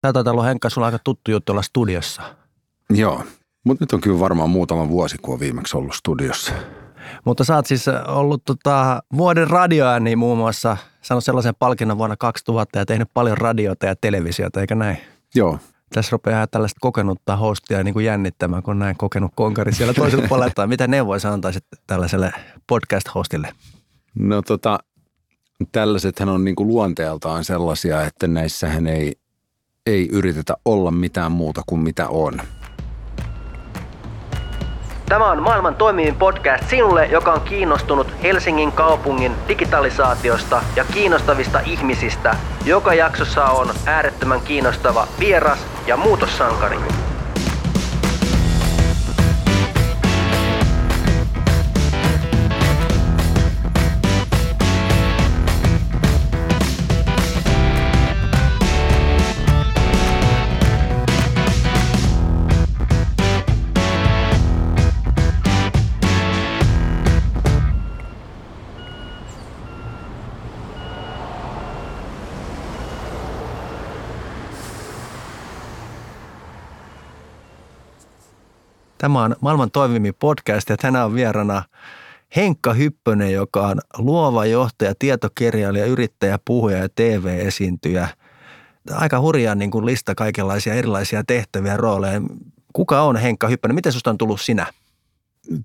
Tämä taitaa olla Henkka, sulla aika tuttu juttu olla studiossa. Joo, mutta nyt on kyllä varmaan muutama vuosi, kun on viimeksi ollut studiossa. Mutta sä oot siis ollut tota, vuoden radioääni muun muassa, saanut sellaisen palkinnon vuonna 2000 ja tehnyt paljon radiota ja televisiota, eikä näin? Joo. Tässä rupeaa tällaista kokenutta hostia niin kuin jännittämään, kun näin kokenut konkari siellä toisella puolella. Mitä neuvoja antaisit tällaiselle podcast-hostille? No tota, tällaisethan on niin kuin luonteeltaan sellaisia, että näissähän ei, ei yritetä olla mitään muuta kuin mitä on. Tämä on maailman toimivin podcast sinulle, joka on kiinnostunut Helsingin kaupungin digitalisaatiosta ja kiinnostavista ihmisistä. Joka jaksossa on äärettömän kiinnostava vieras ja muutossankari. Tämä on maailman toimivin podcast ja tänään on vierana Henkka Hyppönen, joka on luova johtaja, tietokirjailija, yrittäjä, puhuja ja TV-esiintyjä. Aika hurjaa niin kuin lista kaikenlaisia erilaisia tehtäviä rooleja. Kuka on Henkka Hyppönen? Miten susta on tullut sinä?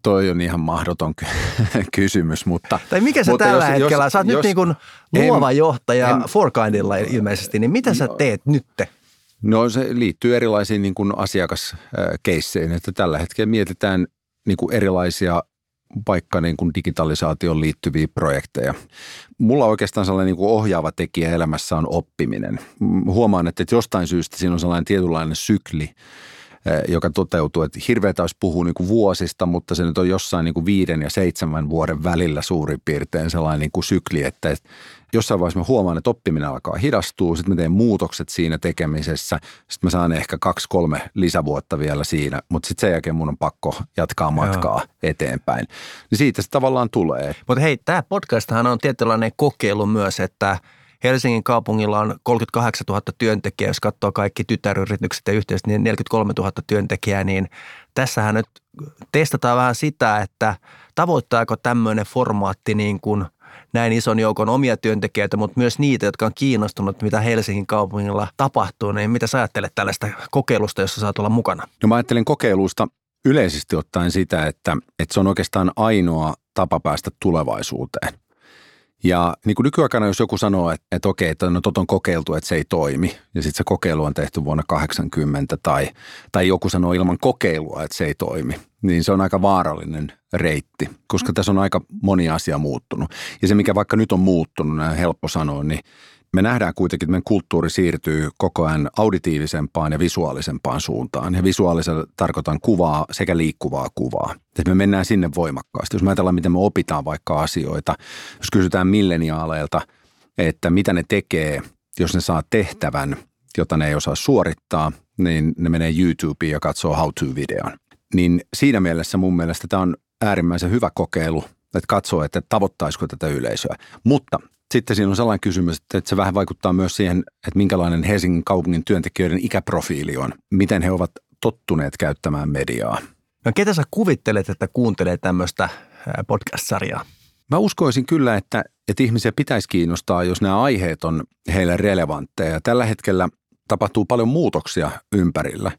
Toi on ihan mahdoton kysymys, mutta... Tai mikä sä mutta tällä jos, hetkellä, jos, sä oot jos, nyt niin kuin luova en, johtaja en, Forkindilla ilmeisesti, niin mitä sä teet nytte? No se liittyy erilaisiin niin kuin asiakaskeisseihin, että tällä hetkellä mietitään niin kuin erilaisia vaikka niin kuin digitalisaation liittyviä projekteja. Mulla oikeastaan sellainen niin kuin ohjaava tekijä elämässä on oppiminen. Huomaan, että jostain syystä siinä on sellainen tietynlainen sykli, joka toteutuu, että hirveätä olisi puhua niin kuin vuosista, mutta se nyt on jossain niin kuin viiden ja seitsemän vuoden välillä suurin piirtein sellainen niin kuin sykli, että jossain vaiheessa mä huomaan, että oppiminen alkaa hidastua, sitten mä teen muutokset siinä tekemisessä, sitten mä saan ehkä kaksi, kolme lisävuotta vielä siinä, mutta sitten sen jälkeen mun on pakko jatkaa matkaa Joo. eteenpäin. Niin siitä se tavallaan tulee. Mutta hei, tämä podcasthan on tietynlainen kokeilu myös, että Helsingin kaupungilla on 38 000 työntekijää, jos katsoo kaikki tytäryritykset ja yhteisesti niin 43 000 työntekijää, niin tässähän nyt testataan vähän sitä, että tavoittaako tämmöinen formaatti niin kuin näin ison joukon omia työntekijöitä, mutta myös niitä, jotka on kiinnostunut, mitä Helsingin kaupungilla tapahtuu. Niin mitä sä ajattelet tällaista kokeilusta, jossa saat olla mukana? No mä ajattelen kokeilusta yleisesti ottaen sitä, että, että se on oikeastaan ainoa tapa päästä tulevaisuuteen. Ja niin kuin nykyaikana, jos joku sanoo, että, että okei, että no tot on kokeiltu, että se ei toimi, ja sitten se kokeilu on tehty vuonna 80 tai, tai joku sanoo ilman kokeilua, että se ei toimi, niin se on aika vaarallinen reitti, koska tässä on aika moni asia muuttunut. Ja se, mikä vaikka nyt on muuttunut, näin helppo sanoa, niin me nähdään kuitenkin, että meidän kulttuuri siirtyy koko ajan auditiivisempaan ja visuaalisempaan suuntaan. Ja visuaalisella tarkoitan kuvaa sekä liikkuvaa kuvaa. Että me mennään sinne voimakkaasti. Jos me ajatellaan, miten me opitaan vaikka asioita, jos kysytään milleniaaleilta, että mitä ne tekee, jos ne saa tehtävän, jota ne ei osaa suorittaa, niin ne menee YouTubeen ja katsoo how-to-videon. Niin siinä mielessä mun mielestä tämä on äärimmäisen hyvä kokeilu, että katsoo, että tavoittaisiko tätä yleisöä. Mutta sitten siinä on sellainen kysymys, että se vähän vaikuttaa myös siihen, että minkälainen Helsingin kaupungin työntekijöiden ikäprofiili on. Miten he ovat tottuneet käyttämään mediaa. No ketä sä kuvittelet, että kuuntelee tämmöistä podcast-sarjaa? Mä uskoisin kyllä, että, että ihmisiä pitäisi kiinnostaa, jos nämä aiheet on heille relevantteja. Tällä hetkellä tapahtuu paljon muutoksia ympärillä.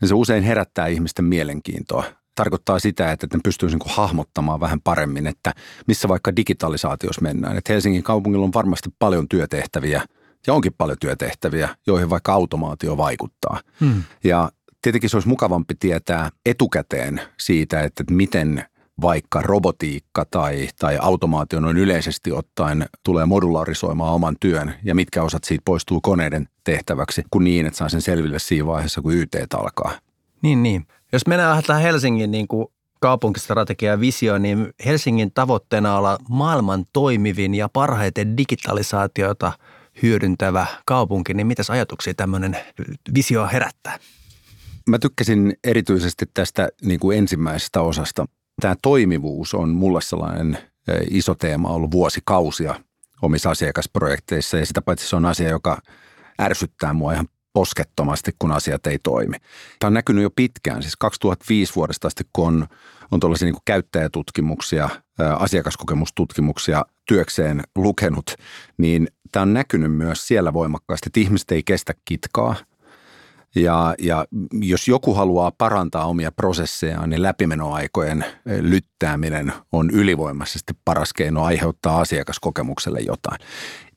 Ja se usein herättää ihmisten mielenkiintoa tarkoittaa sitä, että ne pystyisi niin hahmottamaan vähän paremmin, että missä vaikka digitalisaatiossa mennään. Että Helsingin kaupungilla on varmasti paljon työtehtäviä ja onkin paljon työtehtäviä, joihin vaikka automaatio vaikuttaa. Hmm. Ja tietenkin se olisi mukavampi tietää etukäteen siitä, että miten vaikka robotiikka tai, tai automaatio noin yleisesti ottaen tulee modularisoimaan oman työn ja mitkä osat siitä poistuu koneiden tehtäväksi, kuin niin, että saa sen selville siinä vaiheessa, kun YT alkaa. Niin, niin. Jos mennään tähän Helsingin niin kuin kaupunkistrategia ja visio, niin Helsingin tavoitteena olla maailman toimivin ja parhaiten digitalisaatiota hyödyntävä kaupunki, niin mitäs ajatuksia tämmöinen visio herättää? Mä tykkäsin erityisesti tästä niin kuin ensimmäisestä osasta. Tämä toimivuus on mulle sellainen iso teema ollut vuosikausia omissa asiakasprojekteissa ja sitä paitsi se on asia, joka ärsyttää mua ihan poskettomasti, kun asiat ei toimi. Tämä on näkynyt jo pitkään, siis 2005 vuodesta asti, kun on, on tuollaisia niin käyttäjätutkimuksia, asiakaskokemustutkimuksia työkseen lukenut, niin tämä on näkynyt myös siellä voimakkaasti, että ihmiset ei kestä kitkaa – ja, ja jos joku haluaa parantaa omia prosessejaan, niin läpimenoaikojen lyttääminen on ylivoimaisesti paras keino aiheuttaa asiakaskokemukselle jotain.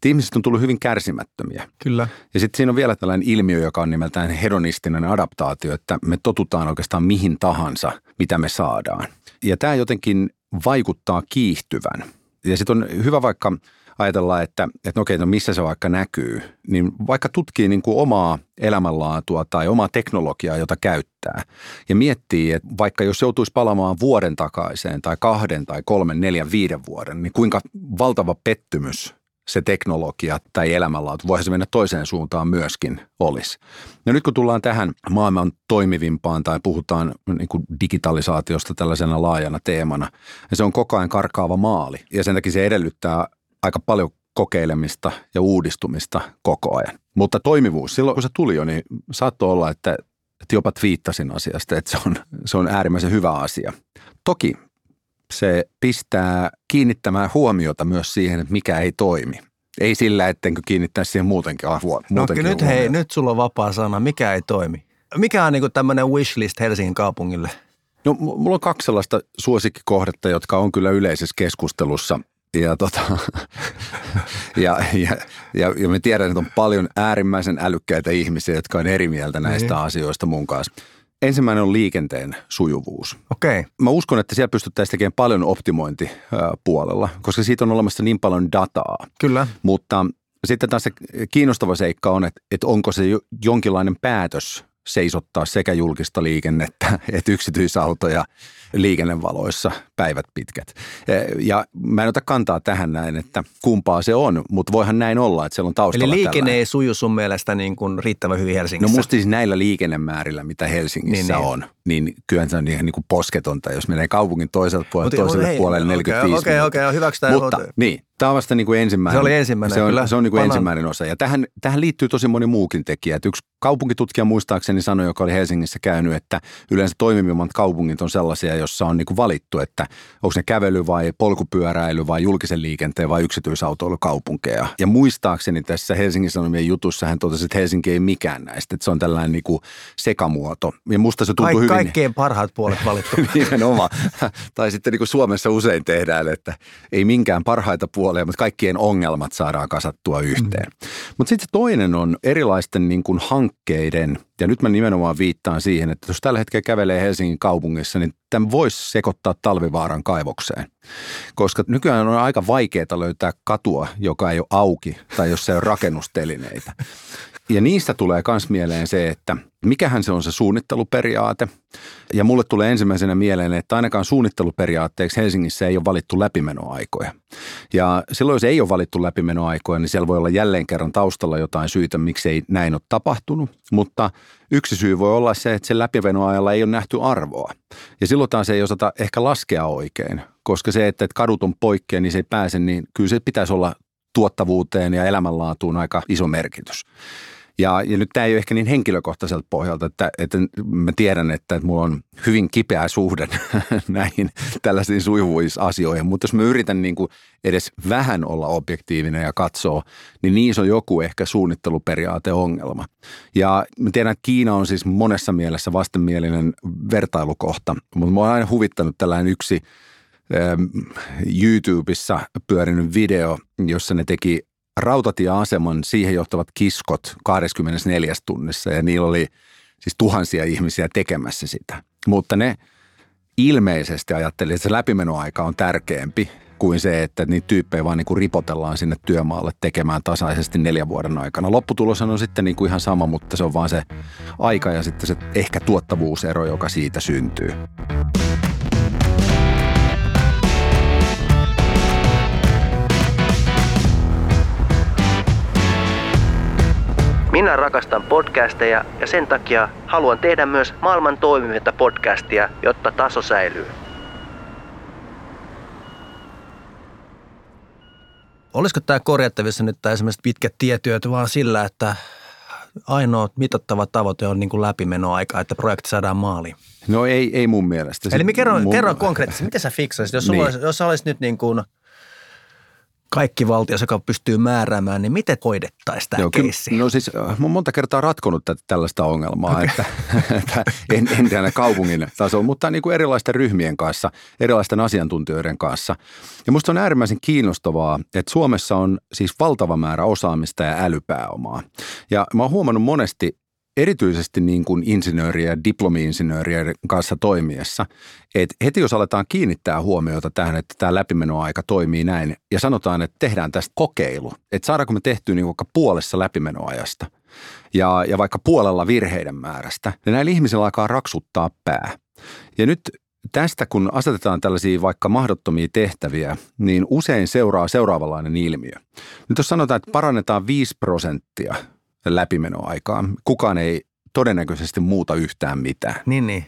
Et ihmiset on tullut hyvin kärsimättömiä. Kyllä. Ja sitten siinä on vielä tällainen ilmiö, joka on nimeltään hedonistinen adaptaatio, että me totutaan oikeastaan mihin tahansa, mitä me saadaan. Ja tämä jotenkin vaikuttaa kiihtyvän. Ja sitten on hyvä vaikka ajatellaan, että, että okei, no missä se vaikka näkyy, niin vaikka tutkii niin kuin omaa elämänlaatua tai omaa teknologiaa, jota käyttää, ja miettii, että vaikka jos joutuisi palaamaan vuoden takaiseen tai kahden tai kolmen, neljän, viiden vuoden, niin kuinka valtava pettymys se teknologia tai elämänlaatu, voisi se mennä toiseen suuntaan myöskin olisi. Ja nyt kun tullaan tähän maailman toimivimpaan tai puhutaan niin kuin digitalisaatiosta tällaisena laajana teemana, ja se on koko ajan karkaava maali. Ja sen takia se edellyttää aika paljon kokeilemista ja uudistumista koko ajan. Mutta toimivuus, silloin kun se tuli jo, niin saattoi olla, että, että jopa twiittasin asiasta, että se on, se on äärimmäisen hyvä asia. Toki se pistää kiinnittämään huomiota myös siihen, että mikä ei toimi. Ei sillä, ettenkö kiinnittäisi siihen muutenkin, huomiota. no, nyt huomiota. hei, nyt sulla on vapaa sana, mikä ei toimi. Mikä on niin tämmöinen wishlist Helsingin kaupungille? No mulla on kaksi sellaista suosikkikohdetta, jotka on kyllä yleisessä keskustelussa – ja, tota, ja, ja, ja, ja me tiedän, että on paljon äärimmäisen älykkäitä ihmisiä, jotka on eri mieltä näistä niin. asioista mun kanssa. Ensimmäinen on liikenteen sujuvuus. Okei. Okay. Mä uskon, että siellä pystyttäisiin tekemään paljon optimointipuolella, koska siitä on olemassa niin paljon dataa. Kyllä. Mutta sitten taas se kiinnostava seikka on, että, että onko se jonkinlainen päätös seisottaa sekä julkista liikennettä että yksityisautoja liikennevaloissa päivät pitkät. Ja mä en ota kantaa tähän näin, että kumpaa se on, mutta voihan näin olla, että siellä on taustalla Eli liikenne tällainen. ei suju sun mielestä niin kuin riittävän hyvin Helsingissä? No musta siis näillä liikennemäärillä, mitä Helsingissä niin, niin. on, niin kyllä se on ihan niin kuin posketonta, jos menee kaupungin toiselta puolelta toiselle hei, puolelle 45 Okei, okei, okei, hyväksytään. Mutta niin, Tämä on vasta niin kuin ensimmäinen. Se oli ensimmäinen, Se on, kyllä. se on niin kuin ensimmäinen osa. Ja tähän, tähän liittyy tosi moni muukin tekijä. Että yksi kaupunkitutkija muistaakseni sanoi, joka oli Helsingissä käynyt, että yleensä toimivimmat kaupungit on sellaisia, jossa on niin kuin valittu, että onko ne kävely vai polkupyöräily vai julkisen liikenteen vai yksityisautoilu kaupunkeja. Ja muistaakseni tässä Helsingin Sanomien jutussa hän totesi, että Helsinki ei mikään näistä. Että se on tällainen niin kuin sekamuoto. Ja musta se tuntuu Kaik, hyvin... Kaikkein parhaat puolet valittu. Nimenomaan. tai sitten niin kuin Suomessa usein tehdään, että ei minkään parhaita puolia mutta kaikkien ongelmat saadaan kasattua yhteen. Mm. Mutta sitten toinen on erilaisten niin kuin hankkeiden, ja nyt mä nimenomaan viittaan siihen, että jos tällä hetkellä kävelee Helsingin kaupungissa, niin tämän voisi sekoittaa talvivaaran kaivokseen. Koska nykyään on aika vaikeaa löytää katua, joka ei ole auki tai jos se on rakennustelineitä. Ja niistä tulee myös mieleen se, että mikähän se on se suunnitteluperiaate. Ja mulle tulee ensimmäisenä mieleen, että ainakaan suunnitteluperiaatteeksi Helsingissä ei ole valittu läpimenoaikoja. Ja silloin, jos ei ole valittu läpimenoaikoja, niin siellä voi olla jälleen kerran taustalla jotain syytä, miksi ei näin ole tapahtunut. Mutta yksi syy voi olla se, että sen läpimenoajalla ei ole nähty arvoa. Ja silloin taas ei osata ehkä laskea oikein, koska se, että kadut on poikkea, niin se ei pääse, niin kyllä se pitäisi olla tuottavuuteen ja elämänlaatuun aika iso merkitys. Ja, ja nyt tämä ei ole ehkä niin henkilökohtaiselta pohjalta, että, että mä tiedän, että, että mulla on hyvin kipeä suhde näihin tällaisiin sujuvuisasioihin, mutta jos mä yritän niin kuin edes vähän olla objektiivinen ja katsoa, niin niissä on joku ehkä suunnitteluperiaateongelma. Ja mä tiedän, että Kiina on siis monessa mielessä vastenmielinen vertailukohta, mutta mä oon aina huvittanut tällainen yksi ähm, YouTubessa pyörinyt video, jossa ne teki rautatieaseman siihen johtavat kiskot 24 tunnissa ja niillä oli siis tuhansia ihmisiä tekemässä sitä. Mutta ne ilmeisesti ajatteli, että se läpimenoaika on tärkeämpi kuin se, että niitä tyyppejä vaan niin kuin ripotellaan sinne työmaalle tekemään tasaisesti neljän vuoden aikana. Lopputulos on sitten niin kuin ihan sama, mutta se on vaan se aika ja sitten se ehkä tuottavuusero, joka siitä syntyy. Minä rakastan podcasteja ja sen takia haluan tehdä myös maailman toimivinta podcastia, jotta taso säilyy. Olisiko tämä korjattavissa nyt tämä esimerkiksi pitkät tietyöt vaan sillä, että ainoa mitattava tavoite on niin kuin läpimenoaika, että projekti saadaan maaliin? No ei, ei mun mielestä. Eli kerron, mun... kerron konkreettisesti, miten sä fiksaisit, jos, niin. olisi, jos olisi nyt niin kuin – kaikki valtio, joka pystyy määräämään, niin miten hoidettaisiin tämä keissi? No siis äh, mä monta kertaa ratkonut tätä, tällaista ongelmaa, okay. että, että en, en tiedä kaupungin tasolla, mutta niin kuin erilaisten ryhmien kanssa, erilaisten asiantuntijoiden kanssa. Ja musta on äärimmäisen kiinnostavaa, että Suomessa on siis valtava määrä osaamista ja älypääomaa. Ja mä oon huomannut monesti erityisesti niin kuin insinööriä ja diplomi-insinööriä kanssa toimiessa, että heti jos aletaan kiinnittää huomiota tähän, että tämä läpimenoaika toimii näin ja sanotaan, että tehdään tästä kokeilu, että saadaanko me tehtyä niin vaikka puolessa läpimenoajasta ja, ja vaikka puolella virheiden määrästä, niin näillä ihmisillä alkaa raksuttaa pää. Ja nyt tästä kun asetetaan tällaisia vaikka mahdottomia tehtäviä, niin usein seuraa seuraavanlainen ilmiö. Nyt jos sanotaan, että parannetaan 5 prosenttia – läpimenoaikaan. Kukaan ei todennäköisesti muuta yhtään mitään. Niin, niin.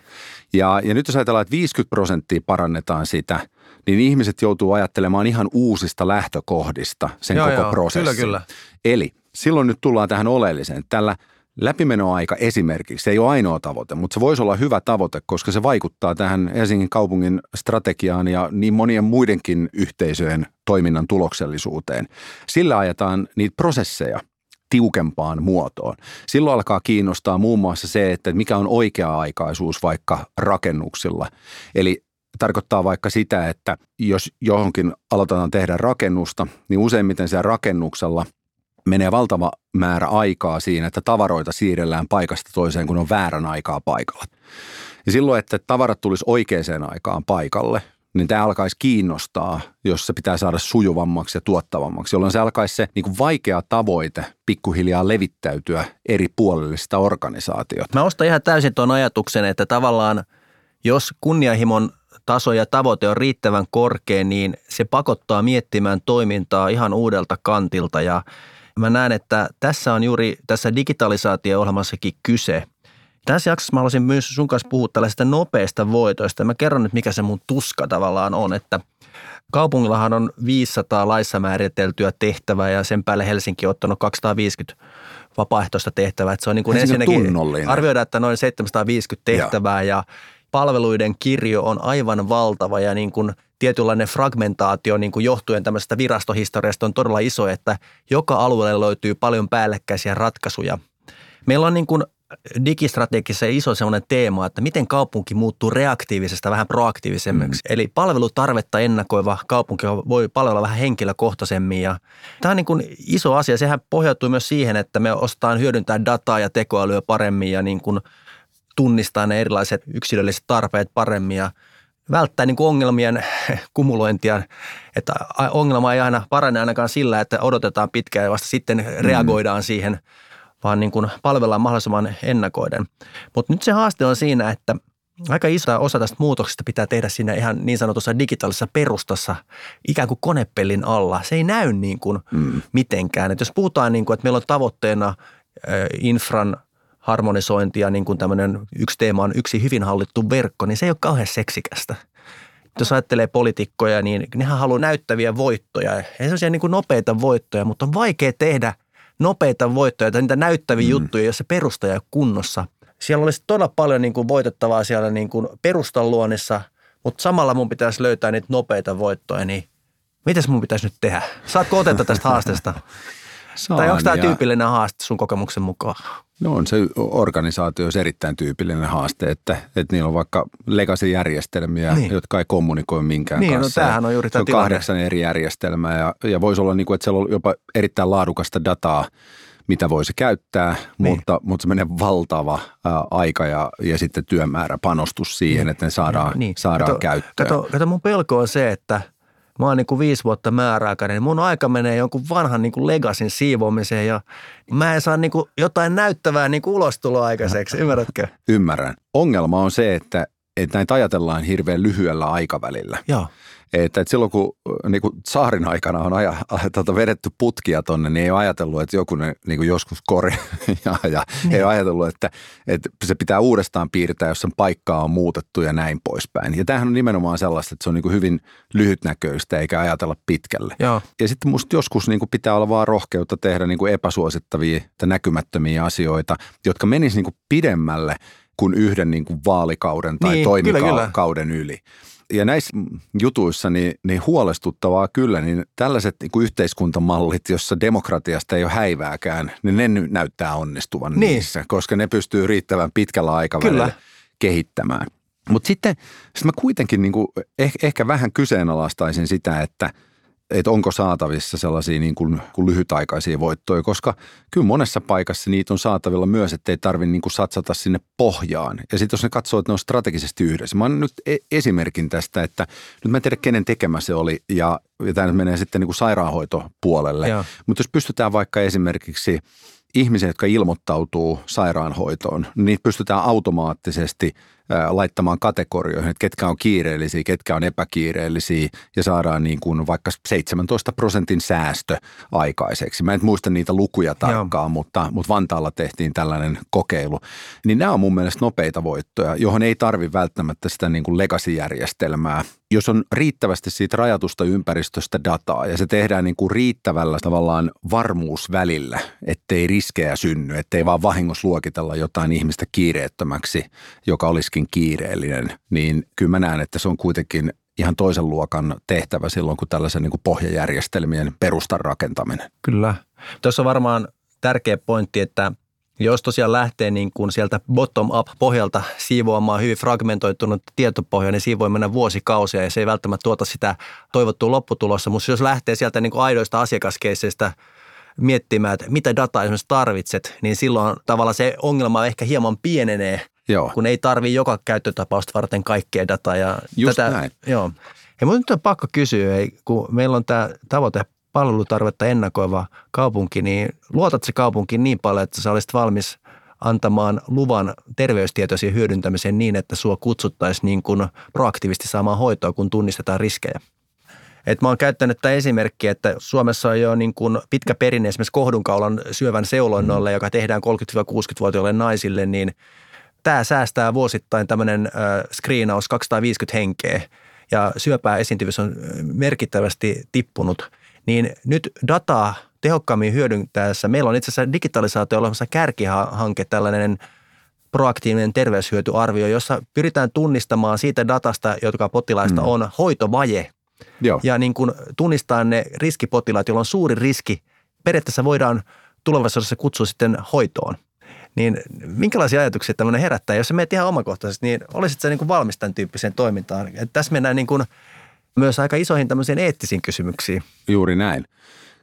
Ja, ja nyt jos ajatellaan, että 50 prosenttia parannetaan sitä, niin ihmiset joutuu ajattelemaan ihan uusista lähtökohdista sen joo, koko joo, prosessin. Kyllä, kyllä. Eli silloin nyt tullaan tähän oleelliseen. Tällä läpimenoaika esimerkiksi se ei ole ainoa tavoite, mutta se voisi olla hyvä tavoite, koska se vaikuttaa tähän Helsingin kaupungin strategiaan ja niin monien muidenkin yhteisöjen toiminnan tuloksellisuuteen. Sillä ajetaan niitä prosesseja – tiukempaan muotoon. Silloin alkaa kiinnostaa muun muassa se, että mikä on oikea-aikaisuus vaikka rakennuksilla. Eli tarkoittaa vaikka sitä, että jos johonkin aloitetaan tehdä rakennusta, niin useimmiten siellä rakennuksella menee valtava määrä aikaa siinä, että tavaroita siirrellään paikasta toiseen, kun on väärän aikaa paikalla. Ja silloin, että tavarat tulisi oikeaan aikaan paikalle, niin tämä alkaisi kiinnostaa, jos se pitää saada sujuvammaksi ja tuottavammaksi, jolloin se alkaisi se niin kuin vaikea tavoite pikkuhiljaa levittäytyä eri puolille sitä organisaatiota. Mä ostan ihan täysin tuon ajatuksen, että tavallaan jos kunnianhimon taso ja tavoite on riittävän korkea, niin se pakottaa miettimään toimintaa ihan uudelta kantilta ja mä näen, että tässä on juuri tässä digitalisaatio-ohjelmassakin kyse – tässä jaksossa mä haluaisin myös sun kanssa puhua tällaisista nopeista voitoista. Mä kerron nyt, mikä se mun tuska tavallaan on, että kaupungillahan on 500 laissa määriteltyä tehtävää ja sen päälle Helsinki on ottanut 250 vapaaehtoista tehtävää. Että se on niin kuin ensinnäkin arvioida, että noin 750 tehtävää ja. ja palveluiden kirjo on aivan valtava ja niin kuin tietynlainen fragmentaatio niin kuin johtuen tämmöisestä virastohistoriasta on todella iso, että joka alueelle löytyy paljon päällekkäisiä ratkaisuja. Meillä on niin kuin digistrategiassa iso sellainen teema, että miten kaupunki muuttuu reaktiivisesta vähän proaktiivisemmaksi. Mm. Eli palvelutarvetta ennakoiva kaupunki voi palvella vähän henkilökohtaisemmin. Ja tämä on niin kuin iso asia. Sehän pohjautuu myös siihen, että me ostetaan hyödyntää dataa ja tekoälyä paremmin ja niin kuin tunnistaa ne erilaiset yksilölliset tarpeet paremmin ja välttää niin kuin ongelmien kumulointia. Että ongelma ei aina parane ainakaan sillä, että odotetaan pitkään ja vasta sitten reagoidaan mm. siihen – vaan niin kuin palvellaan mahdollisimman ennakoiden. Mutta nyt se haaste on siinä, että aika iso osa tästä muutoksesta pitää tehdä siinä ihan niin sanotussa digitaalisessa perustassa, ikään kuin konepellin alla. Se ei näy niin kuin mm. mitenkään. Et jos puhutaan, niin kuin, että meillä on tavoitteena infran harmonisointi ja niin kuin tämmöinen yksi teema on yksi hyvin hallittu verkko, niin se ei ole kauhean seksikästä. Jos ajattelee poliitikkoja, niin nehän haluaa näyttäviä voittoja. Ei sellaisia niin kuin nopeita voittoja, mutta on vaikea tehdä – nopeita voittoja tai niitä näyttäviä mm. juttuja, jos se perusta ei kunnossa. Siellä olisi todella paljon niin kuin voitettavaa siellä niin kuin perustan luonnissa, mutta samalla mun pitäisi löytää niitä nopeita voittoja, niin mitäs mun pitäisi nyt tehdä? Saatko otetta tästä haasteesta? Saan, tai onko tämä tyypillinen haaste sun kokemuksen mukaan? No on se organisaatio se erittäin tyypillinen haaste, että, että niillä on vaikka legacy-järjestelmiä, niin. jotka ei kommunikoi minkään niin, no kanssa. No tämähän on juuri tämä on kahdeksan eri järjestelmää ja, ja voisi olla niin kuin, että siellä on jopa erittäin laadukasta dataa, mitä voisi käyttää, niin. mutta, mutta se menee valtava ää, aika ja, ja sitten työmäärä panostus siihen, niin. että ne saadaan, niin. saadaan kato, käyttöön. Kato, kato, mun pelko on se, että – mä oon niin kuin viisi vuotta määräaikainen, niin mun aika menee jonkun vanhan niin kuin legasin siivoamiseen ja mä en saa niin kuin jotain näyttävää niin kuin ulostuloa aikaiseksi, ymmärrätkö? Ymmärrän. Ongelma on se, että, että näitä ajatellaan hirveän lyhyellä aikavälillä. Joo. Että, että silloin kun niin kuin saarin aikana on aja, tuota, vedetty putkia tonne, niin ei ole ajatellut, että joku ne niin kuin joskus kori ja, ja niin. ei ole ajatellut, että, että se pitää uudestaan piirtää, jos sen paikkaa on muutettu ja näin poispäin. Ja tämähän on nimenomaan sellaista, että se on niin kuin hyvin lyhytnäköistä eikä ajatella pitkälle. Joo. Ja sitten musta joskus niin kuin pitää olla vaan rohkeutta tehdä niin kuin epäsuosittavia tai näkymättömiä asioita, jotka menisivät niin kuin pidemmälle kuin yhden niin kuin vaalikauden tai niin, toimikauden yli ja näissä jutuissa niin, niin huolestuttavaa kyllä, niin tällaiset niin kuin yhteiskuntamallit, jossa demokratiasta ei ole häivääkään, niin ne näyttää onnistuvan niin. niissä, koska ne pystyy riittävän pitkällä aikavälillä kyllä. kehittämään. Mutta sitten sit mä kuitenkin niin kuin ehkä, ehkä vähän kyseenalaistaisin sitä, että – että onko saatavissa sellaisia niin kuin, kuin lyhytaikaisia voittoja, koska kyllä monessa paikassa niitä on saatavilla myös, että ei tarvitse niin satsata sinne pohjaan. Ja sitten jos ne katsoo, että ne on strategisesti yhdessä. Mä annan nyt e- esimerkin tästä, että nyt mä en tiedä kenen tekemä se oli ja, ja tämä menee sitten niin kuin sairaanhoitopuolelle. Mutta jos pystytään vaikka esimerkiksi ihmisiä, jotka ilmoittautuu sairaanhoitoon, niin pystytään automaattisesti – laittamaan kategorioihin, että ketkä on kiireellisiä, ketkä on epäkiireellisiä ja saadaan niin kuin vaikka 17 prosentin säästö aikaiseksi. Mä en muista niitä lukuja tarkkaan, mutta, mutta Vantaalla tehtiin tällainen kokeilu. Niin nämä on mun mielestä nopeita voittoja, johon ei tarvi välttämättä sitä niin kuin legacy-järjestelmää. Jos on riittävästi siitä rajatusta ympäristöstä dataa ja se tehdään niin kuin riittävällä tavallaan varmuusvälillä, ettei riskejä synny, ettei vaan vahingossa luokitella jotain ihmistä kiireettömäksi, joka olisi myöskin kiireellinen, niin kyllä mä näen, että se on kuitenkin ihan toisen luokan tehtävä silloin, kun tällaisen niin kuin pohjajärjestelmien perustan rakentaminen. Kyllä. Tuossa on varmaan tärkeä pointti, että jos tosiaan lähtee niin kuin sieltä bottom-up pohjalta siivoamaan hyvin fragmentoitunut tietopohja, niin siinä voi mennä vuosikausia ja se ei välttämättä tuota sitä toivottua lopputulossa. Mutta jos lähtee sieltä niin kuin aidoista asiakaskeisseistä miettimään, että mitä dataa esimerkiksi tarvitset, niin silloin tavallaan se ongelma ehkä hieman pienenee – Joo. kun ei tarvitse joka käyttötapausta varten kaikkea dataa. Ja Just tätä, näin. Joo. Ja mutta nyt on pakko kysyä, kun meillä on tämä tavoite palvelutarvetta ennakoiva kaupunki, niin luotat se kaupunki niin paljon, että sä olisit valmis antamaan luvan terveystietoisiin hyödyntämiseen niin, että sua kutsuttaisiin niin kuin proaktiivisesti saamaan hoitoa, kun tunnistetaan riskejä. Et mä oon käyttänyt tätä esimerkkiä, että Suomessa on jo niin kuin pitkä perinne esimerkiksi kohdunkaulan syövän seuloinnolle, mm. joka tehdään 30-60-vuotiaille naisille, niin – tämä säästää vuosittain tämmöinen screenaus 250 henkeä ja syöpää esiintyvyys on merkittävästi tippunut, niin nyt dataa tehokkaammin hyödyntäessä, meillä on itse asiassa digitalisaatio olemassa kärkihanke, tällainen proaktiivinen terveyshyötyarvio, jossa pyritään tunnistamaan siitä datasta, jotka potilaista mm. on, hoitovaje. Joo. Ja niin kuin tunnistaa ne riskipotilaat, joilla on suuri riski. Periaatteessa voidaan tulevaisuudessa kutsua sitten hoitoon. Niin minkälaisia ajatuksia tämmöinen herättää? Jos sä menet ihan omakohtaisesti, niin olisit sä niin kuin valmis tämän tyyppiseen toimintaan? Että tässä mennään niin kuin myös aika isoihin tämmöisiin eettisiin kysymyksiin. Juuri näin,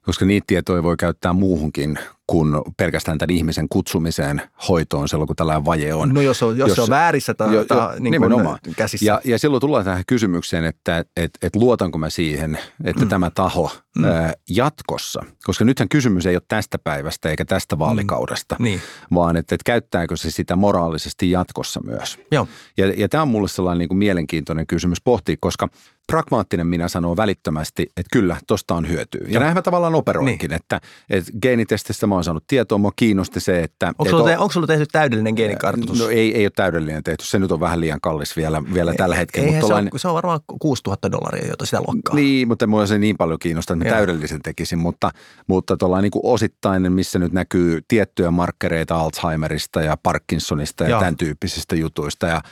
koska niitä tietoja voi käyttää muuhunkin kuin pelkästään tämän ihmisen kutsumiseen hoitoon silloin, kun tällainen vaje on. No jos, on, jos, jos se on väärissä tai jo, jo, niin nimenomaan. käsissä. Ja, ja silloin tullaan tähän kysymykseen, että et, et luotanko mä siihen, että mm. tämä taho mm. ää, jatkossa, koska nythän kysymys ei ole tästä päivästä eikä tästä vaalikaudesta, mm. niin. vaan että et käyttääkö se sitä moraalisesti jatkossa myös. Joo. Ja, ja tämä on mulle sellainen niin kuin mielenkiintoinen kysymys pohtia, koska pragmaattinen minä sanoo välittömästi, että kyllä, tosta on hyötyä. Ja näin mä tavallaan operoinkin, niin. että, että geenitestistä mä oon saanut tietoa, mua kiinnosti se, että... Onko sulla, te, onko sulla tehty täydellinen geenikartoitus? No ei, ei ole täydellinen tehty, se nyt on vähän liian kallis vielä, vielä ei, tällä hetkellä. Mutta se, on, se on varmaan 6000 dollaria, jota sitä luokkaa. Niin, mutta mua se niin paljon kiinnostaa, että mä täydellisen tekisin, mutta, mutta tuolla niin osittainen, missä nyt näkyy tiettyjä markkereita Alzheimerista ja Parkinsonista ja Joo. tämän tyyppisistä jutuista ja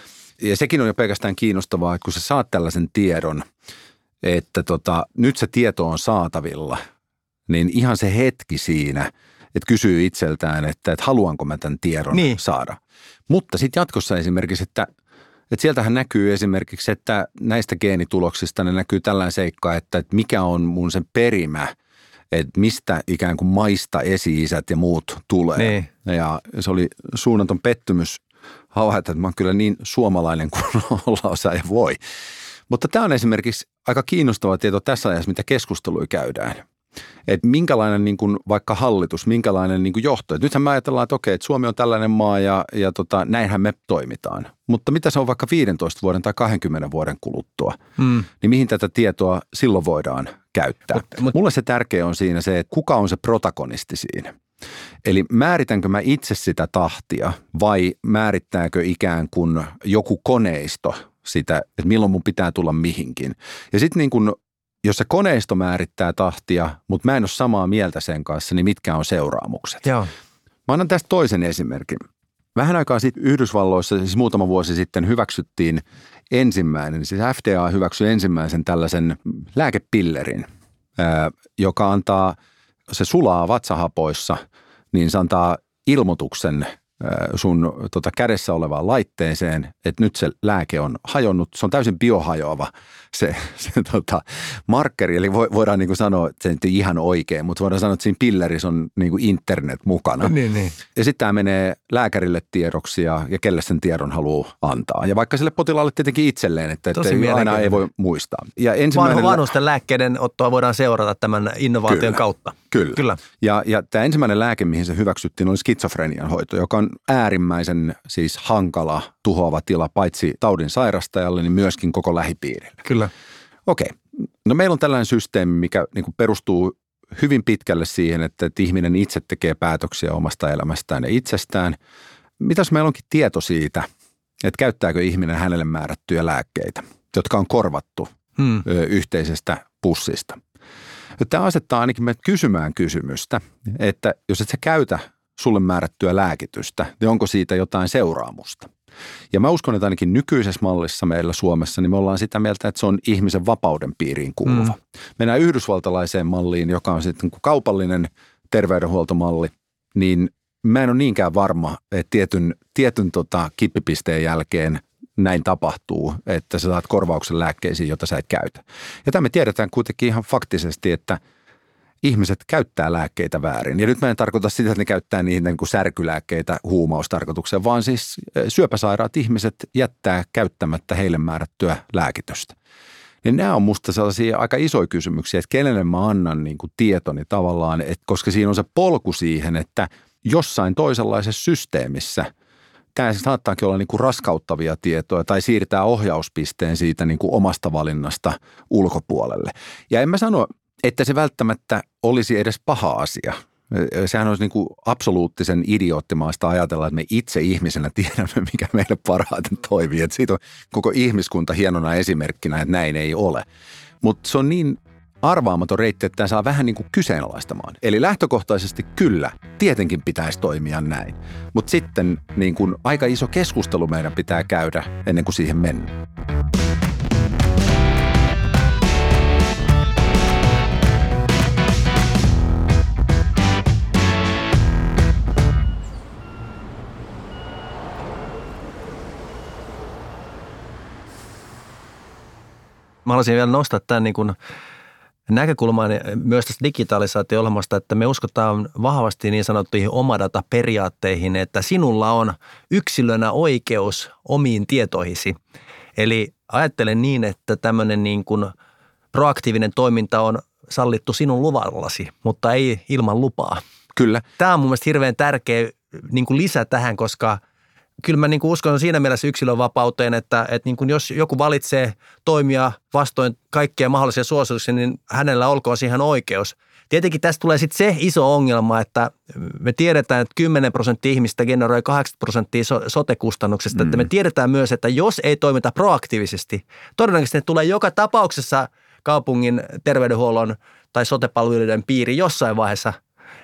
ja sekin on jo pelkästään kiinnostavaa, että kun sä saat tällaisen tiedon, että tota, nyt se tieto on saatavilla, niin ihan se hetki siinä, että kysyy itseltään, että, että haluanko mä tämän tiedon niin. saada. Mutta sitten jatkossa esimerkiksi, että, että sieltähän näkyy esimerkiksi, että näistä geenituloksista ne näkyy tällainen seikka, että, että mikä on mun sen perimä, että mistä ikään kuin maista esi-isät ja muut tulee. Niin. Ja se oli suunnaton pettymys havaita, että mä oon kyllä niin suomalainen kuin olla osaa ja voi. Mutta tämä on esimerkiksi aika kiinnostava tieto tässä ajassa, mitä keskustelua käydään. Että minkälainen niin kuin vaikka hallitus, minkälainen niin kuin johto. Et nythän me ajatellaan, että okei, että Suomi on tällainen maa ja, ja tota, näinhän me toimitaan. Mutta mitä se on vaikka 15 vuoden tai 20 vuoden kuluttua, mm. niin mihin tätä tietoa silloin voidaan käyttää. Mut, mut, Mulle se tärkeä on siinä se, että kuka on se protagonisti siinä. Eli määritänkö mä itse sitä tahtia vai määrittääkö ikään kuin joku koneisto sitä, että milloin mun pitää tulla mihinkin. Ja sitten niin kuin, jos se koneisto määrittää tahtia, mutta mä en ole samaa mieltä sen kanssa, niin mitkä on seuraamukset? Joo. Mä annan tästä toisen esimerkin. Vähän aikaa sitten Yhdysvalloissa, siis muutama vuosi sitten hyväksyttiin ensimmäinen, siis FDA hyväksyi ensimmäisen tällaisen lääkepillerin, joka antaa, se sulaa vatsahapoissa, niin se antaa ilmoituksen sun tota, kädessä olevaan laitteeseen, että nyt se lääke on hajonnut. Se on täysin biohajoava se, se tota, markkeri, eli voidaan niin kuin sanoa, että se ei ihan oikein, mutta voidaan sanoa, että siinä pillerissä on niin kuin internet mukana. Niin, niin. Ja sitten tämä menee lääkärille tiedoksi ja, ja kelle sen tiedon haluaa antaa. Ja vaikka sille potilaalle tietenkin itselleen, että, että ei, aina ei voi muistaa. Ja ensimmäinen... Vanhusten lääkkeiden ottoa voidaan seurata tämän innovaation kyllä, kautta. Kyllä. kyllä. Ja, ja tämä ensimmäinen lääke, mihin se hyväksyttiin, oli skitsofrenian hoito, joka on äärimmäisen siis hankala, tuhoava tila paitsi taudin sairastajalle, niin myöskin koko lähipiirille. Kyllä. Okei. No meillä on tällainen systeemi, mikä niin kuin perustuu hyvin pitkälle siihen, että, että ihminen itse tekee päätöksiä omasta elämästään ja itsestään. Mitäs meillä onkin tieto siitä, että käyttääkö ihminen hänelle määrättyjä lääkkeitä, jotka on korvattu hmm. yhteisestä pussista. Tämä asettaa ainakin me kysymään kysymystä, että jos et sä käytä sulle määrättyä lääkitystä, niin onko siitä jotain seuraamusta? Ja mä uskon, että ainakin nykyisessä mallissa meillä Suomessa, niin me ollaan sitä mieltä, että se on ihmisen vapauden piiriin kuuluva. Mm. Mennään yhdysvaltalaiseen malliin, joka on sitten kaupallinen terveydenhuoltomalli, niin mä en ole niinkään varma, että tietyn, tietyn tota kippipisteen jälkeen näin tapahtuu, että sä saat korvauksen lääkkeisiin, jota sä et käytä. Ja tämä me tiedetään kuitenkin ihan faktisesti, että – ihmiset käyttää lääkkeitä väärin. Ja nyt mä en tarkoita sitä, että ne käyttää niitä niin kuin särkylääkkeitä huumaustarkoitukseen, vaan siis syöpäsairaat ihmiset jättää käyttämättä heille määrättyä lääkitystä. Niin nämä on musta sellaisia aika isoja kysymyksiä, että kenelle mä annan niin kuin tietoni tavallaan, että koska siinä on se polku siihen, että jossain toisenlaisessa systeemissä – tämä saattaakin olla niin kuin raskauttavia tietoja tai siirtää ohjauspisteen siitä niin kuin omasta valinnasta ulkopuolelle. Ja en mä sano, että se välttämättä olisi edes paha asia. Sehän olisi niin kuin absoluuttisen idioottimaista ajatella, että me itse ihmisenä tiedämme, mikä meille parhaiten toimii. Että siitä on koko ihmiskunta hienona esimerkkinä, että näin ei ole. Mutta se on niin arvaamaton reitti, että tämä saa vähän niin kuin kyseenalaistamaan. Eli lähtökohtaisesti kyllä, tietenkin pitäisi toimia näin. Mutta sitten niin kuin aika iso keskustelu meidän pitää käydä ennen kuin siihen mennään. Mä haluaisin vielä nostaa tämän niin kuin näkökulman myös tästä digitalisaatio-ohjelmasta, että me uskotaan vahvasti niin sanottuihin omadata-periaatteihin, että sinulla on yksilönä oikeus omiin tietoihisi. Eli ajattelen niin, että tämmöinen niin kuin proaktiivinen toiminta on sallittu sinun luvallasi, mutta ei ilman lupaa. Kyllä. Tämä on mun mielestä hirveän tärkeä niin kuin lisä tähän, koska – kyllä mä niin kuin uskon siinä mielessä yksilön vapauteen, että, että niin kuin jos joku valitsee toimia vastoin kaikkia mahdollisia suosituksia, niin hänellä olkoon siihen oikeus. Tietenkin tästä tulee sitten se iso ongelma, että me tiedetään, että 10 prosenttia ihmistä generoi 80 prosenttia sote-kustannuksista. Mm. Että me mm. tiedetään myös, että jos ei toimita proaktiivisesti, todennäköisesti ne tulee joka tapauksessa kaupungin terveydenhuollon tai sotepalveluiden piiri jossain vaiheessa –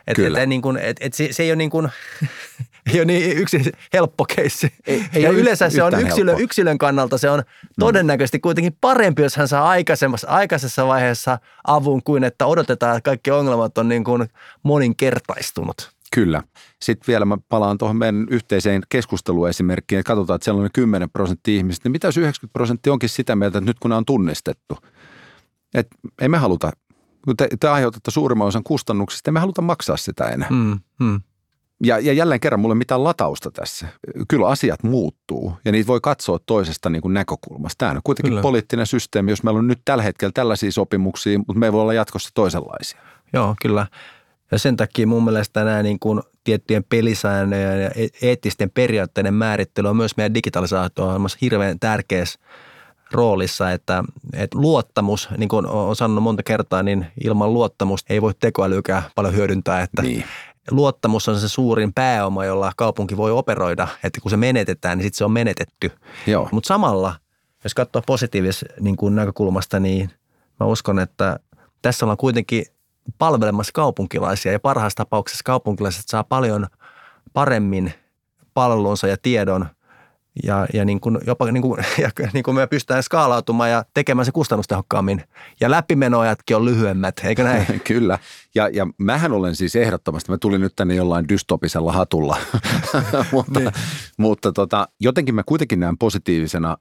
että et, niin et, et se, se ei ole niin kuin, ei ole niin yksi helppo keissi. Ei, ei ja yleensä se on yksilö, yksilön kannalta se on todennäköisesti kuitenkin parempi, jos hän saa aikaisemmassa, aikaisessa vaiheessa avun kuin että odotetaan, että kaikki ongelmat on niin kuin moninkertaistunut. Kyllä. Sitten vielä mä palaan tuohon meidän yhteiseen keskusteluesimerkkiin, että katsotaan, että siellä on 10 prosenttia ihmistä, niin mitä jos 90 prosenttia onkin sitä mieltä, että nyt kun nämä on tunnistettu, että ei me haluta, te, te aiheutatte suurimman osan kustannuksista, me haluta maksaa sitä enää. Mm, mm. Ja, ja jälleen kerran mulle mitään latausta tässä. Kyllä asiat muuttuu ja niitä voi katsoa toisesta niin kuin näkökulmasta. Tämä on kuitenkin Kyllä. poliittinen systeemi, jos meillä on nyt tällä hetkellä tällaisia sopimuksia, mutta me ei voi olla jatkossa toisenlaisia. joo, kyllä. Ja sen takia mun mielestä nämä niin kuin tiettyjen pelisäännöjen ja e- eettisten periaatteiden määrittely on myös meidän digitalisaatio hirveän tärkeässä roolissa, että, että luottamus, niin kuin olen sanonut monta kertaa, niin ilman luottamusta ei voi tekoälykään paljon hyödyntää, että niin. Luottamus on se suurin pääoma, jolla kaupunki voi operoida, että kun se menetetään, niin sitten se on menetetty. Mutta samalla, jos katsoo positiivisesta niin kuin näkökulmasta, niin mä uskon, että tässä ollaan kuitenkin palvelemassa kaupunkilaisia ja parhaassa tapauksessa kaupunkilaiset saa paljon paremmin palvelunsa ja tiedon ja, ja, niin kuin, jopa niin kuin, ja niin kuin me pystytään skaalautumaan ja tekemään se kustannustehokkaammin. Ja läpimenojatkin on lyhyemmät, eikö näin? Kyllä. Ja, ja mähän olen siis ehdottomasti, mä tulin nyt tänne jollain dystopisella hatulla, mutta, niin. mutta tota, jotenkin mä kuitenkin näen positiivisena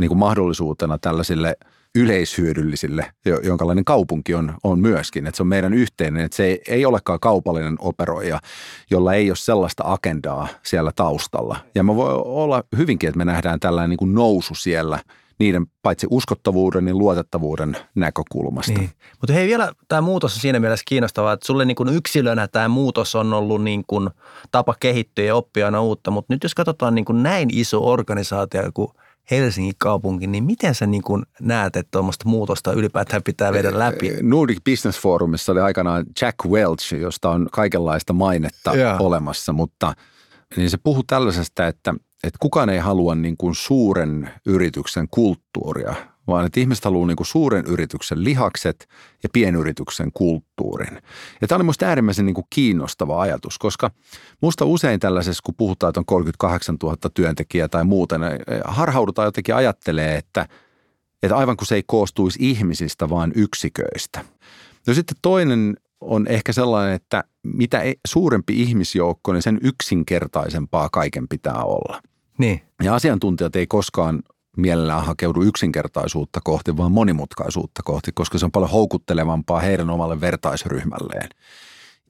niin kuin mahdollisuutena tällaisille – yleishyödyllisille, jonkalainen kaupunki on, on myöskin. Että se on meidän yhteinen, että se ei, ei olekaan kaupallinen operoija, jolla ei ole sellaista agendaa siellä taustalla. Ja me voi olla hyvinkin, että me nähdään tällainen niin kuin nousu siellä niiden paitsi uskottavuuden, niin luotettavuuden näkökulmasta. Niin. Mutta hei vielä tämä muutos on siinä mielessä kiinnostavaa, että sulle niin kuin yksilönä tämä muutos on ollut niin kuin tapa kehittyä ja oppia aina uutta, mutta nyt jos katsotaan niin kuin näin iso organisaatio kuin Helsingin kaupunki, niin miten sä niin kuin näet, että tuommoista muutosta ylipäätään pitää viedä läpi? Nordic Business Forumissa oli aikanaan Jack Welch, josta on kaikenlaista mainetta yeah. olemassa, mutta niin se puhuu tällaisesta, että, että kukaan ei halua niin kuin suuren yrityksen kulttuuria, vaan että ihmiset haluaa niin kuin suuren yrityksen lihakset ja pienyrityksen kulttuurin. Ja tämä oli minusta äärimmäisen niin kuin kiinnostava ajatus, koska minusta usein tällaisessa, kun puhutaan, että on 38 000 työntekijää tai muuten, niin harhaudutaan jotenkin ajattelee, että, että aivan kuin se ei koostuisi ihmisistä, vaan yksiköistä. No sitten toinen on ehkä sellainen, että mitä e-, suurempi ihmisjoukko, niin sen yksinkertaisempaa kaiken pitää olla. Niin. Ja asiantuntijat ei koskaan mielellään hakeudu yksinkertaisuutta kohti, vaan monimutkaisuutta kohti, koska se on paljon houkuttelevampaa heidän omalle vertaisryhmälleen.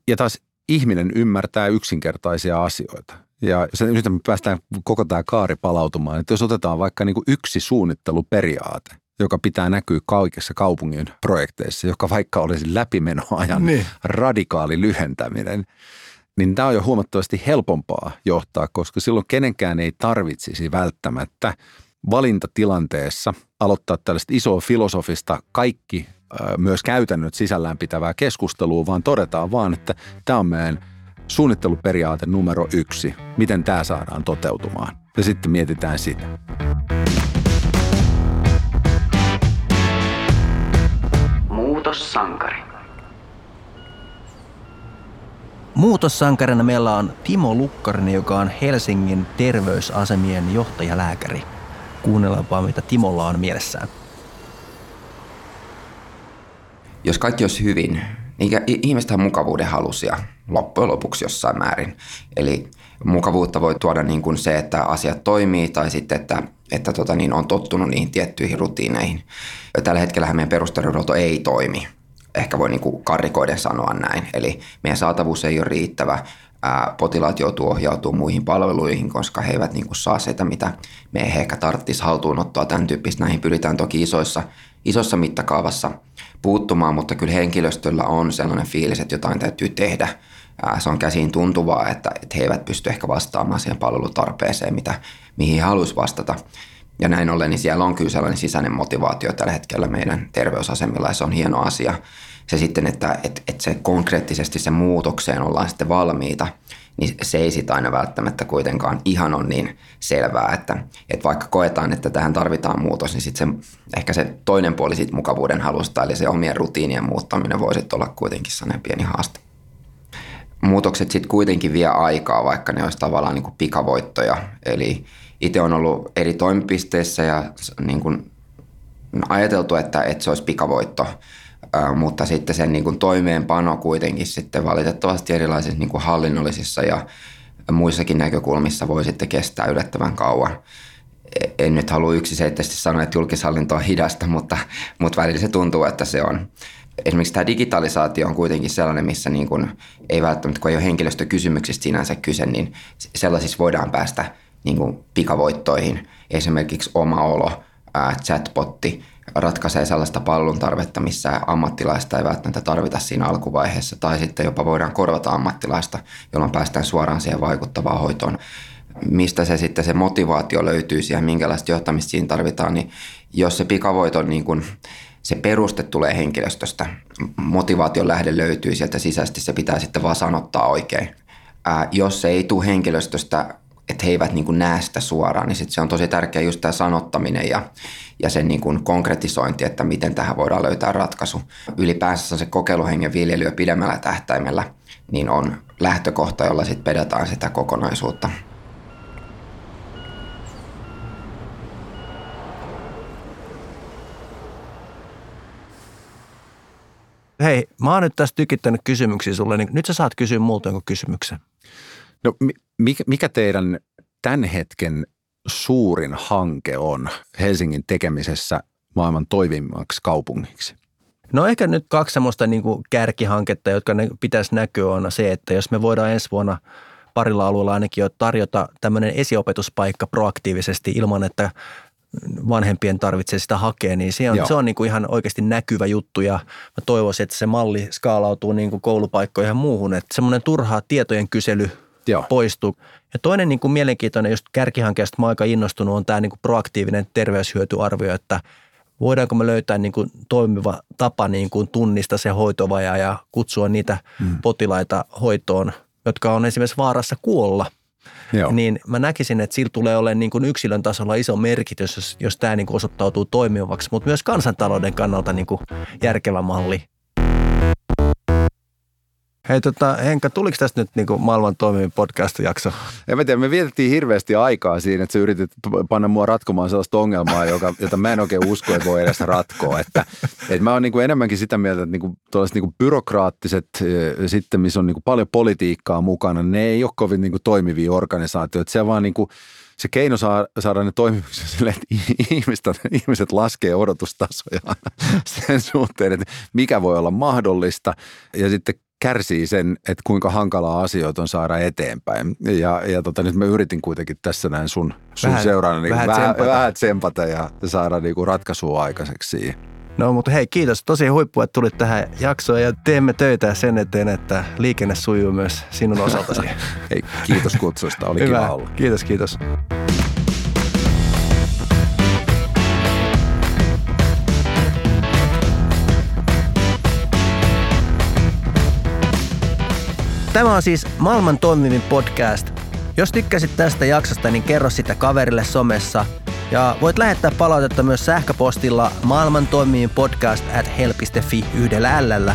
Ja taas ihminen ymmärtää yksinkertaisia asioita. Ja se, nyt me päästään koko tämä kaari palautumaan, että jos otetaan vaikka niin kuin yksi suunnitteluperiaate, joka pitää näkyä kaikissa kaupungin projekteissa, joka vaikka olisi läpimenoajan niin. radikaali lyhentäminen, niin tämä on jo huomattavasti helpompaa johtaa, koska silloin kenenkään ei tarvitsisi välttämättä valintatilanteessa aloittaa tällaista isoa filosofista kaikki myös käytännöt sisällään pitävää keskustelua, vaan todetaan vaan, että tämä on meidän suunnitteluperiaate numero yksi. Miten tämä saadaan toteutumaan? Ja sitten mietitään sitä. Muutossankari. Muutossankarina meillä on Timo Lukkarinen, joka on Helsingin terveysasemien johtajalääkäri. Kuunnellaanpa, mitä Timolla on mielessään. Jos kaikki olisi hyvin, niin ihmiset on mukavuuden halusia loppujen lopuksi jossain määrin. Eli mukavuutta voi tuoda niin kuin se, että asiat toimii tai sitten, että, että tota niin, on tottunut niihin tiettyihin rutiineihin. Tällä hetkellä meidän perusterveydenhuolto ei toimi. Ehkä voi niin kuin sanoa näin. Eli meidän saatavuus ei ole riittävä potilaat joutuu ohjautumaan muihin palveluihin, koska he eivät niin kuin saa sitä, mitä me ehkä tarvitsisi haltuunottoa. Tämän tyyppistä näihin pyritään toki isoissa, isossa mittakaavassa puuttumaan, mutta kyllä henkilöstöllä on sellainen fiilis, että jotain täytyy tehdä. Se on käsiin tuntuvaa, että, että he eivät pysty ehkä vastaamaan siihen palvelutarpeeseen, mitä, mihin he haluaisivat vastata. Ja näin ollen, niin siellä on kyllä sellainen sisäinen motivaatio tällä hetkellä meidän terveysasemilla ja se on hieno asia se sitten, että, että, että se konkreettisesti se muutokseen ollaan sitten valmiita, niin se ei sitten aina välttämättä kuitenkaan ihan on niin selvää, että, että vaikka koetaan, että tähän tarvitaan muutos, niin sitten ehkä se toinen puoli siitä mukavuuden halusta, eli se omien rutiinien muuttaminen voisi olla kuitenkin sellainen pieni haaste. Muutokset sitten kuitenkin vie aikaa, vaikka ne olisi tavallaan niin kuin pikavoittoja. Eli itse on ollut eri toimipisteissä ja niin kuin ajateltu, että, että se olisi pikavoitto – mutta sitten sen niin kuin toimeenpano kuitenkin sitten valitettavasti erilaisissa niin kuin hallinnollisissa ja muissakin näkökulmissa voi sitten kestää yllättävän kauan. E, en nyt halua yksiselitteisesti sanoa, että julkishallinto on hidasta, mutta, mutta välillä se tuntuu, että se on. Esimerkiksi tämä digitalisaatio on kuitenkin sellainen, missä niin kuin ei välttämättä, kun ei ole henkilöstökysymyksistä sinänsä kyse, niin sellaisissa voidaan päästä niin kuin pikavoittoihin. Esimerkiksi oma olo, chatbotti, ratkaisee sellaista pallon tarvetta, missä ammattilaista ei välttämättä tarvita siinä alkuvaiheessa, tai sitten jopa voidaan korvata ammattilaista, jolloin päästään suoraan siihen vaikuttavaan hoitoon. Mistä se sitten se motivaatio löytyy siihen, minkälaista johtamista siinä tarvitaan, niin jos se pikavoiton niin kuin se peruste tulee henkilöstöstä, motivaation lähde löytyy sieltä sisäisesti, se pitää sitten vaan sanottaa oikein. Ää, jos se ei tule henkilöstöstä, että he eivät niin kuin näe sitä suoraan, niin sit se on tosi tärkeä just tämä sanottaminen ja, ja sen niin kuin konkretisointi, että miten tähän voidaan löytää ratkaisu. Ylipäänsä se kokeiluhengen viljelyä pidemmällä tähtäimellä niin on lähtökohta, jolla sitten pedataan sitä kokonaisuutta. Hei, mä oon nyt tässä tykittänyt kysymyksiä sulle, niin nyt sä saat kysyä multa jonkun kysymyksen. No mikä, mikä teidän tämän hetken suurin hanke on Helsingin tekemisessä maailman toivimmaksi kaupungiksi? No ehkä nyt kaksi semmoista niin kuin kärkihanketta, jotka ne pitäisi näkyä on se, että jos me voidaan ensi vuonna parilla alueella ainakin jo tarjota tämmöinen esiopetuspaikka proaktiivisesti ilman, että vanhempien tarvitsee sitä hakea, niin se on, se on niin kuin ihan oikeasti näkyvä juttu ja mä toivoisin, että se malli skaalautuu niin kuin koulupaikkoihin ja muuhun, että semmoinen turha tietojen kysely Joo. poistuu. Ja toinen niin kuin mielenkiintoinen just kärkihankkeesta mä aika innostunut on tämä niin kuin proaktiivinen terveyshyötyarvio, että voidaanko me löytää niin kuin toimiva tapa niin kuin tunnistaa se hoitovaja ja kutsua niitä hmm. potilaita hoitoon, jotka on esimerkiksi vaarassa kuolla – Joo. niin mä näkisin, että sillä tulee olemaan niin kuin yksilön tasolla iso merkitys, jos, jos tämä niin kuin osoittautuu toimivaksi, mutta myös kansantalouden kannalta niin kuin järkevä malli. Hei tota, Henkka, tuliko tästä nyt niin kuin maailman toimivin podcast-jakso? En mä tiedä, me vietettiin hirveästi aikaa siinä, että sä yritit panna mua ratkomaan sellaista ongelmaa, joka, jota mä en oikein usko, että voi edes ratkoa. Että, että mä oon niin enemmänkin sitä mieltä, että niin kuin, niin kuin byrokraattiset, sitten missä on niin kuin paljon politiikkaa mukana, ne ei ole kovin niin kuin toimivia organisaatioita. Se vaan niin kuin, se keino saa, saada ne toimiviksi sille, että ihmiset, ihmiset laskee odotustasoja sen suhteen, että mikä voi olla mahdollista. Ja sitten kärsii sen, että kuinka hankalaa asioita on saada eteenpäin. Ja, ja tota, nyt mä yritin kuitenkin tässä näin sun, sun vähän, seuraana niin vähän, vähän, tsempata. vähän tsempata ja saada niin kuin ratkaisua aikaiseksi siihen. No mutta hei, kiitos tosi huippu, että tulit tähän jaksoon ja teemme töitä sen eteen, että liikenne sujuu myös sinun osaltasi. hei, kiitos kutsusta, oli Hyvä. kiva olla. Kiitos, kiitos. Tämä on siis maailman toimivin podcast. Jos tykkäsit tästä jaksosta, niin kerro sitä kaverille somessa. Ja voit lähettää palautetta myös sähköpostilla maailman toimivin podcast at hel.fi yhdellä ällä